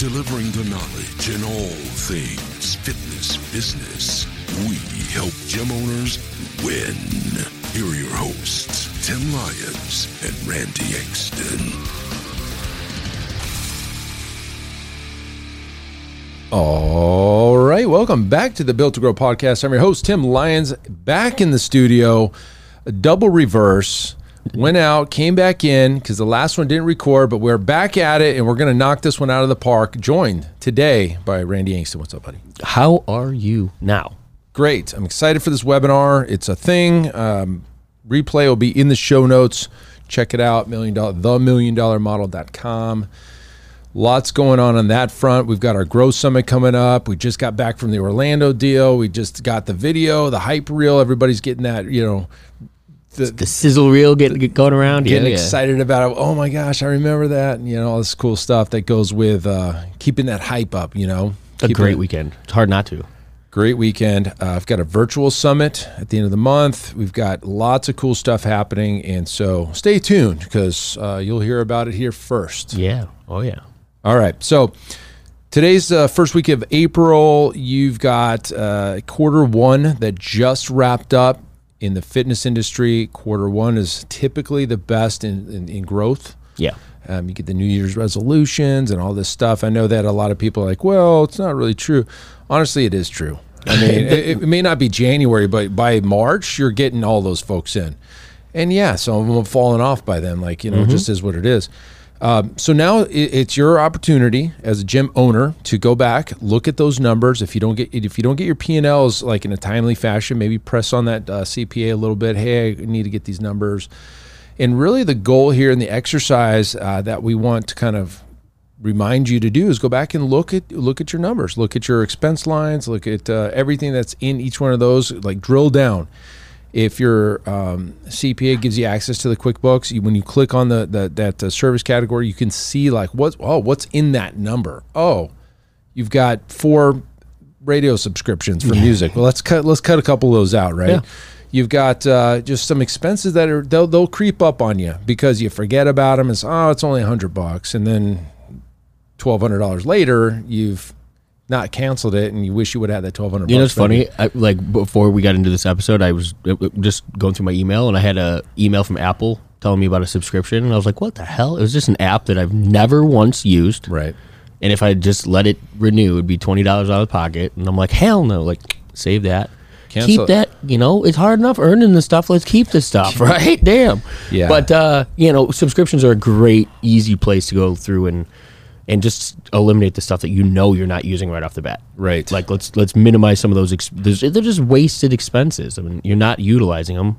delivering the knowledge in all things fitness business. We help gym owners win. Here are your hosts, Tim Lyons and Randy Exton. All right. Welcome back to the Built to Grow podcast. I'm your host, Tim Lyons, back in the studio, double reverse. Went out, came back in because the last one didn't record, but we're back at it and we're going to knock this one out of the park. Joined today by Randy Exton. What's up, buddy? How are you now? Great. I'm excited for this webinar. It's a thing. Um, replay will be in the show notes. Check it out, million dollar, the million dollar model.com. Lots going on on that front. We've got our growth summit coming up. We just got back from the Orlando deal. We just got the video, the hype reel. Everybody's getting that, you know, the, the sizzle reel get, get going around. Getting yeah, excited yeah. about it. Oh my gosh, I remember that. And, you know, all this cool stuff that goes with uh, keeping that hype up. You know, a great it, weekend. It's hard not to. Great weekend. Uh, I've got a virtual summit at the end of the month. We've got lots of cool stuff happening, and so stay tuned because uh, you'll hear about it here first. Yeah. Oh yeah. All right. So. Today's uh, first week of April. You've got uh, quarter one that just wrapped up in the fitness industry, quarter one is typically the best in, in, in growth. Yeah. Um, you get the New Year's resolutions and all this stuff. I know that a lot of people are like, well, it's not really true. Honestly, it is true. I mean, it, it, may not be January, but by March, you're getting all those folks in. And yeah, some of them have fallen off by then. Like, you know, mm-hmm. just is what it is. Um, so now it's your opportunity as a gym owner to go back, look at those numbers. If you don't get if you don't get your P and Ls like in a timely fashion, maybe press on that uh, CPA a little bit. Hey, I need to get these numbers. And really, the goal here in the exercise uh, that we want to kind of remind you to do is go back and look at look at your numbers, look at your expense lines, look at uh, everything that's in each one of those. Like drill down if your um, CPA gives you access to the QuickBooks, you, when you click on the, the that uh, service category, you can see like what oh what's in that number. Oh, you've got four radio subscriptions for music. Well, let's cut let's cut a couple of those out, right? Yeah. You've got uh, just some expenses that are they'll they'll creep up on you because you forget about them. It's oh it's only a hundred bucks, and then twelve hundred dollars later you've not canceled it, and you wish you would have had that twelve hundred. You know, it's funny. I, like before we got into this episode, I was just going through my email, and I had a email from Apple telling me about a subscription, and I was like, "What the hell?" It was just an app that I've never once used. Right. And if I just let it renew, it'd be twenty dollars out of pocket, and I'm like, "Hell no!" Like, save that. Cancel. Keep that. You know, it's hard enough earning the stuff. Let's keep the stuff, right? Damn. Yeah. But uh, you know, subscriptions are a great, easy place to go through and and just eliminate the stuff that you know you're not using right off the bat. Right. Like let's let's minimize some of those. Ex- they're just wasted expenses. I mean, you're not utilizing them.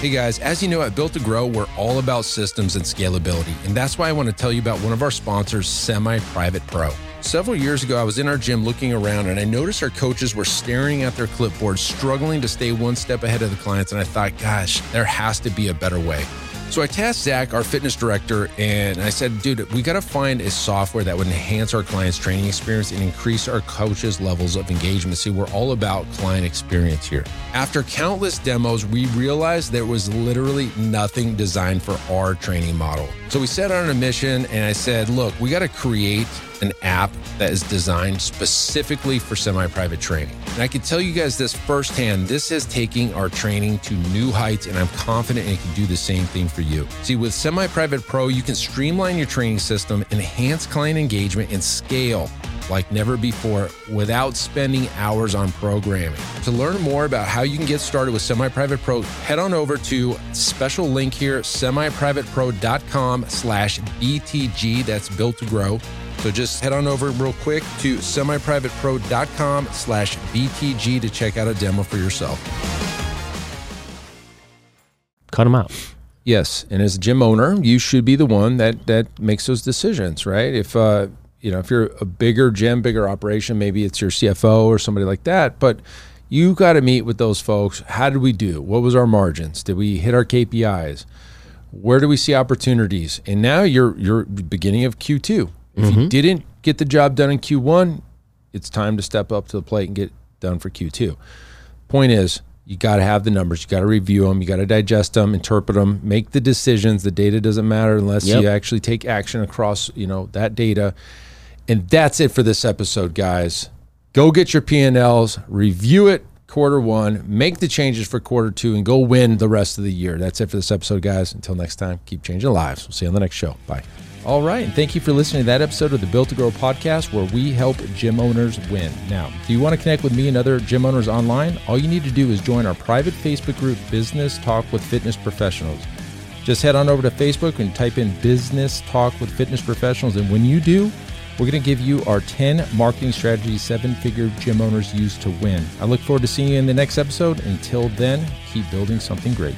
Hey guys, as you know at Built to Grow, we're all about systems and scalability, and that's why I want to tell you about one of our sponsors, Semi Private Pro. Several years ago, I was in our gym looking around and I noticed our coaches were staring at their clipboards, struggling to stay one step ahead of the clients. And I thought, gosh, there has to be a better way. So I tasked Zach, our fitness director, and I said, dude, we got to find a software that would enhance our clients' training experience and increase our coaches' levels of engagement. See, we're all about client experience here. After countless demos, we realized there was literally nothing designed for our training model. So we set on a mission, and I said, look, we got to create an app that is designed specifically for semi private training. And I can tell you guys this firsthand this is taking our training to new heights, and I'm confident it can do the same thing for you. See, with Semi Private Pro, you can streamline your training system, enhance client engagement, and scale like never before without spending hours on programming. To learn more about how you can get started with Semi Private Pro, head on over to special link here, semiprivatepro.com slash BTG. That's built to grow. So just head on over real quick to semiprivatepro.com slash BTG to check out a demo for yourself. Cut them out. Yes, and as a gym owner, you should be the one that that makes those decisions, right? If uh, you know, if you're a bigger gym, bigger operation, maybe it's your CFO or somebody like that. But you got to meet with those folks. How did we do? What was our margins? Did we hit our KPIs? Where do we see opportunities? And now you're you're beginning of Q2. If you didn't get the job done in Q1, it's time to step up to the plate and get done for Q2. Point is, you got to have the numbers. You got to review them. You got to digest them, interpret them, make the decisions. The data doesn't matter unless Yep. you actually take action across, you know, that data. And that's it for this episode, guys. Go get your P&Ls, review it quarter 1, make the changes for quarter 2 and go win the rest of the year. That's it for this episode, guys. Until next time, keep changing lives. We'll see you on the next show. Bye. All right, and thank you for listening to that episode of the Built to Grow podcast where we help gym owners win. Now, do you want to connect with me and other gym owners online? All you need to do is join our private Facebook group, Business Talk with Fitness Professionals. Just head on over to Facebook and type in Business Talk with Fitness Professionals. And when you do, we're going to give you our 10 marketing strategies seven figure gym owners use to win. I look forward to seeing you in the next episode. Until then, keep building something great.